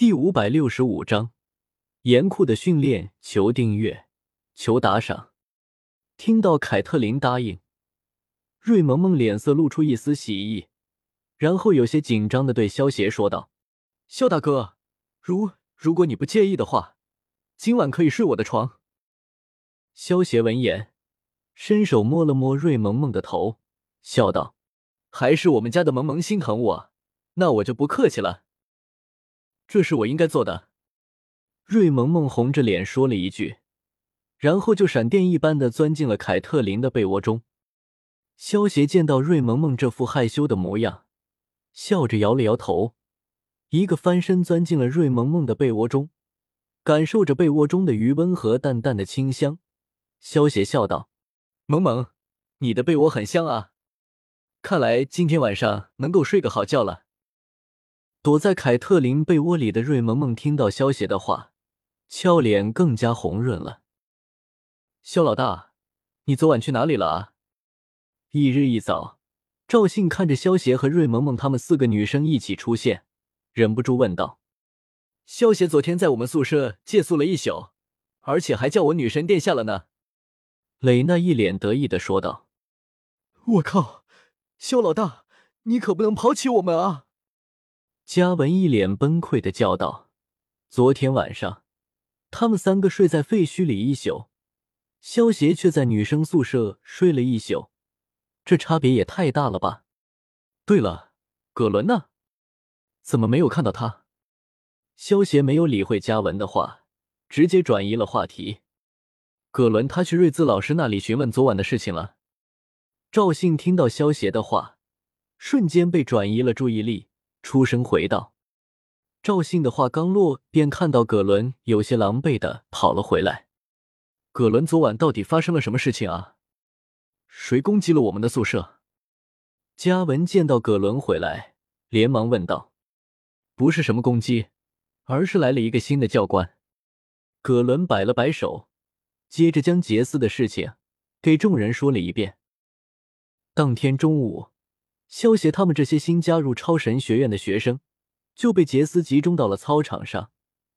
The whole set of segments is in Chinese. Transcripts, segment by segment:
第五百六十五章严酷的训练。求订阅，求打赏。听到凯特琳答应，瑞萌萌脸色露出一丝喜意，然后有些紧张的对萧邪说道：“萧大哥，如如果你不介意的话，今晚可以睡我的床。”萧邪闻言，伸手摸了摸瑞萌萌的头，笑道：“还是我们家的萌萌心疼我，那我就不客气了。”这是我应该做的。瑞萌萌红着脸说了一句，然后就闪电一般的钻进了凯特琳的被窝中。萧协见到瑞萌萌这副害羞的模样，笑着摇了摇头，一个翻身钻进了瑞萌萌的被窝中，感受着被窝中的余温和淡淡的清香。萧协笑道：“萌萌，你的被窝很香啊，看来今天晚上能够睡个好觉了。”躲在凯特琳被窝里的瑞萌萌听到萧邪的话，俏脸更加红润了。萧老大，你昨晚去哪里了啊？翌日一早，赵信看着萧邪和瑞萌萌他们四个女生一起出现，忍不住问道：“萧邪昨天在我们宿舍借宿了一宿，而且还叫我女神殿下了呢。”蕾娜一脸得意的说道：“我靠，萧老大，你可不能抛弃我们啊！”嘉文一脸崩溃的叫道：“昨天晚上，他们三个睡在废墟里一宿，萧邪却在女生宿舍睡了一宿，这差别也太大了吧？对了，葛伦呢？怎么没有看到他？”萧邪没有理会嘉文的话，直接转移了话题：“葛伦他去瑞兹老师那里询问昨晚的事情了。”赵信听到萧邪的话，瞬间被转移了注意力。出声回道：“赵信的话刚落，便看到葛伦有些狼狈的跑了回来。葛伦昨晚到底发生了什么事情啊？谁攻击了我们的宿舍？”嘉文见到葛伦回来，连忙问道：“不是什么攻击，而是来了一个新的教官。”葛伦摆了摆手，接着将杰斯的事情给众人说了一遍。当天中午。萧协他们这些新加入超神学院的学生就被杰斯集中到了操场上，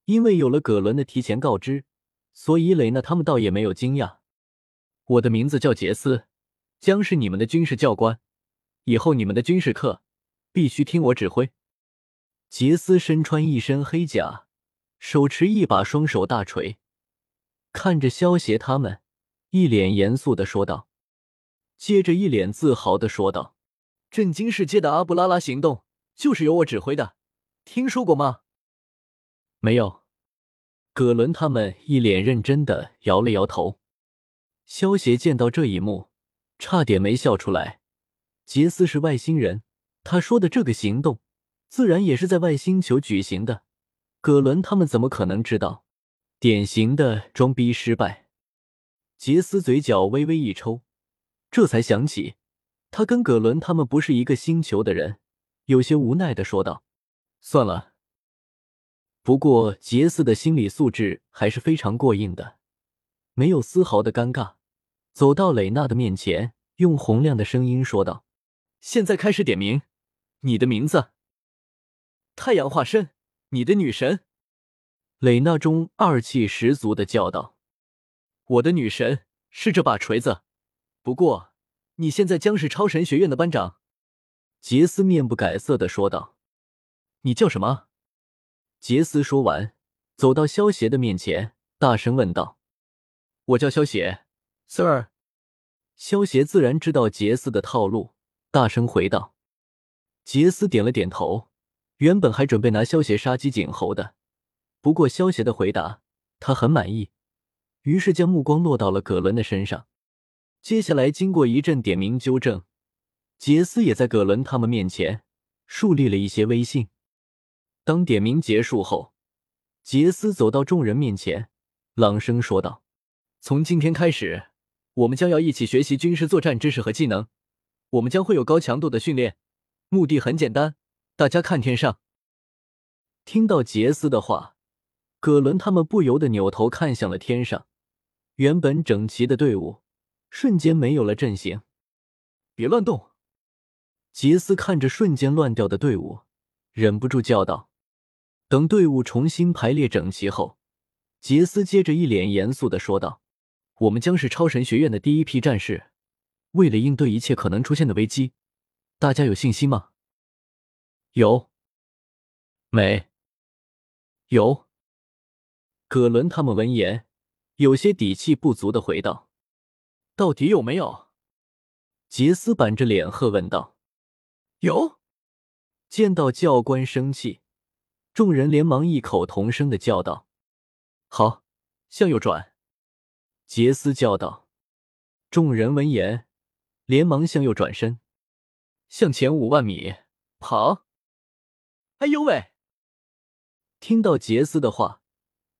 因为有了葛伦的提前告知，所以蕾娜他们倒也没有惊讶。我的名字叫杰斯，将是你们的军事教官，以后你们的军事课必须听我指挥。杰斯身穿一身黑甲，手持一把双手大锤，看着萧协他们，一脸严肃的说道，接着一脸自豪的说道。震惊世界的阿布拉拉行动就是由我指挥的，听说过吗？没有。葛伦他们一脸认真的摇了摇头。萧协见到这一幕，差点没笑出来。杰斯是外星人，他说的这个行动，自然也是在外星球举行的。葛伦他们怎么可能知道？典型的装逼失败。杰斯嘴角微微一抽，这才想起。他跟葛伦他们不是一个星球的人，有些无奈的说道：“算了。”不过杰斯的心理素质还是非常过硬的，没有丝毫的尴尬，走到蕾娜的面前，用洪亮的声音说道：“现在开始点名，你的名字。”太阳化身，你的女神。蕾娜中二气十足的叫道：“我的女神是这把锤子，不过。”你现在将是超神学院的班长，杰斯面不改色的说道。你叫什么？杰斯说完，走到萧邪的面前，大声问道：“我叫萧邪，Sir。”萧邪自然知道杰斯的套路，大声回道。杰斯点了点头，原本还准备拿萧邪杀鸡儆猴的，不过萧邪的回答他很满意，于是将目光落到了葛伦的身上。接下来，经过一阵点名纠正，杰斯也在葛伦他们面前树立了一些威信。当点名结束后，杰斯走到众人面前，朗声说道：“从今天开始，我们将要一起学习军事作战知识和技能。我们将会有高强度的训练，目的很简单，大家看天上。”听到杰斯的话，葛伦他们不由得扭头看向了天上，原本整齐的队伍。瞬间没有了阵型，别乱动！杰斯看着瞬间乱掉的队伍，忍不住叫道：“等队伍重新排列整齐后，杰斯接着一脸严肃的说道：“我们将是超神学院的第一批战士，为了应对一切可能出现的危机，大家有信心吗？”“有。”“没。”“有。”葛伦他们闻言，有些底气不足的回道：“到底有没有？”杰斯板着脸喝问道：“有。”见到教官生气，众人连忙异口同声的叫道：“好，向右转！”杰斯叫道。众人闻言，连忙向右转身，向前五万米跑。哎呦喂！听到杰斯的话。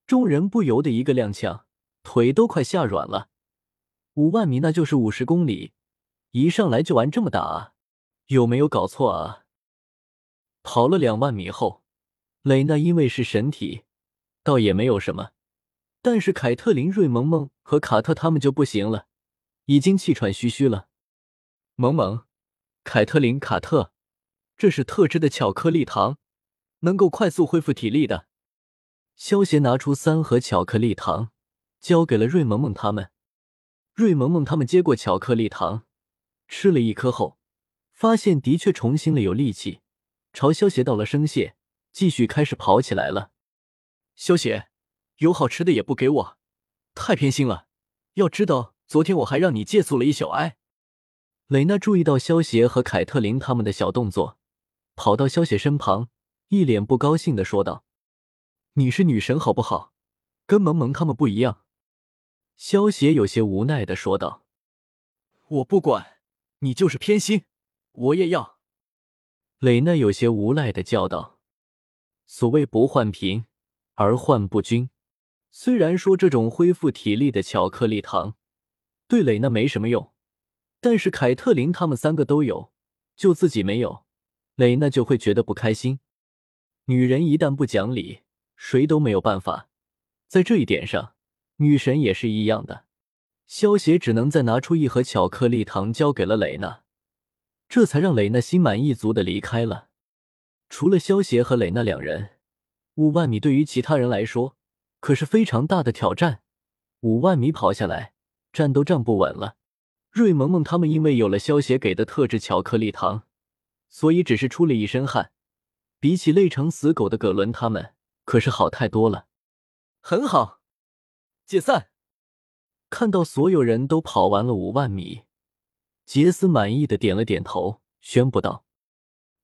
众人不由得一个踉跄，腿都快吓软了。五万米那就是五十公里，一上来就玩这么大啊？有没有搞错啊？跑了两万米后，蕾娜因为是神体，倒也没有什么，但是凯特琳、瑞萌萌和卡特他们就不行了，已经气喘吁吁了。萌萌、凯特琳、卡特，这是特制的巧克力糖，能够快速恢复体力的。萧协拿出三盒巧克力糖，交给了瑞萌萌他们。瑞萌萌他们接过巧克力糖，吃了一颗后，发现的确重新了有力气，朝萧协道了声谢，继续开始跑起来了。萧协，有好吃的也不给我，太偏心了。要知道，昨天我还让你借宿了一宿。哎，蕾娜注意到萧协和凯特琳他们的小动作，跑到萧协身旁，一脸不高兴的说道。你是女神好不好？跟萌萌他们不一样。萧协有些无奈的说道：“我不管，你就是偏心，我也要。”蕾娜有些无奈的叫道：“所谓不患贫而患不均。虽然说这种恢复体力的巧克力糖对蕾娜没什么用，但是凯特琳他们三个都有，就自己没有，蕾娜就会觉得不开心。女人一旦不讲理。”谁都没有办法，在这一点上，女神也是一样的。萧协只能再拿出一盒巧克力糖交给了蕾娜，这才让蕾娜心满意足的离开了。除了萧协和蕾娜两人，五万米对于其他人来说可是非常大的挑战。五万米跑下来，站都站不稳了。瑞萌萌他们因为有了萧协给的特制巧克力糖，所以只是出了一身汗，比起累成死狗的葛伦他们。可是好太多了，很好，解散。看到所有人都跑完了五万米，杰斯满意的点了点头，宣布道：“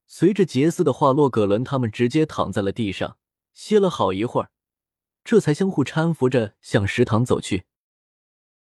随着杰斯的话落，葛伦他们直接躺在了地上，歇了好一会儿，这才相互搀扶着向食堂走去。”